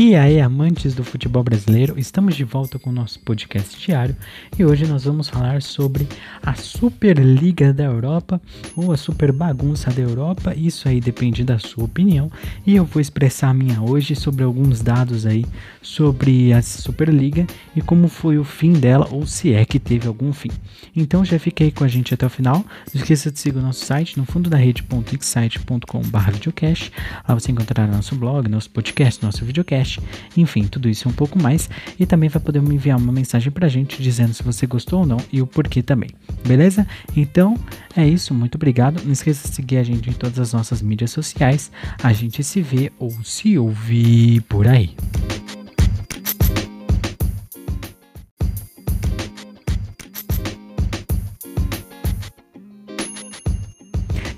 E aí, amantes do futebol brasileiro, estamos de volta com o nosso podcast diário e hoje nós vamos falar sobre a Superliga da Europa ou a Super Bagunça da Europa. Isso aí depende da sua opinião e eu vou expressar a minha hoje sobre alguns dados aí sobre a Superliga e como foi o fim dela ou se é que teve algum fim. Então já fiquei com a gente até o final. Não esqueça de seguir o nosso site no fundo da rede.excite.com/videocast. Lá você encontrará nosso blog, nosso podcast, nosso videocast podcast, enfim, tudo isso e um pouco mais. E também vai poder me enviar uma mensagem pra gente dizendo se você gostou ou não e o porquê também. Beleza? Então é isso, muito obrigado. Não esqueça de seguir a gente em todas as nossas mídias sociais. A gente se vê ou se ouvir por aí.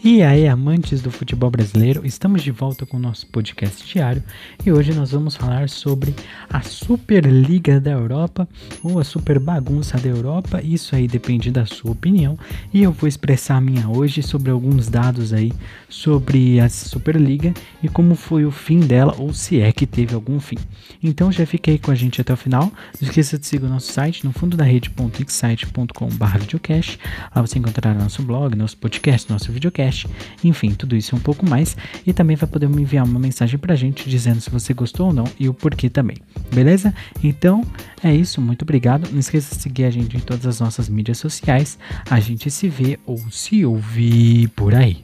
E aí, amantes do futebol brasileiro, estamos de volta com o nosso podcast diário e hoje nós vamos falar sobre a Superliga da Europa ou a Super Bagunça da Europa. Isso aí depende da sua opinião e eu vou expressar a minha hoje sobre alguns dados aí sobre a Superliga e como foi o fim dela ou se é que teve algum fim. Então já fiquei com a gente até o final. Não esqueça de seguir o nosso site no fundo da rede.excite.com/videocast. Lá você encontrará nosso blog, nosso podcast, nosso videocast podcast, enfim, tudo isso e um pouco mais. E também vai poder me enviar uma mensagem pra gente dizendo se você gostou ou não e o porquê também, beleza? Então é isso, muito obrigado. Não esqueça de seguir a gente em todas as nossas mídias sociais. A gente se vê ou se ouvir por aí.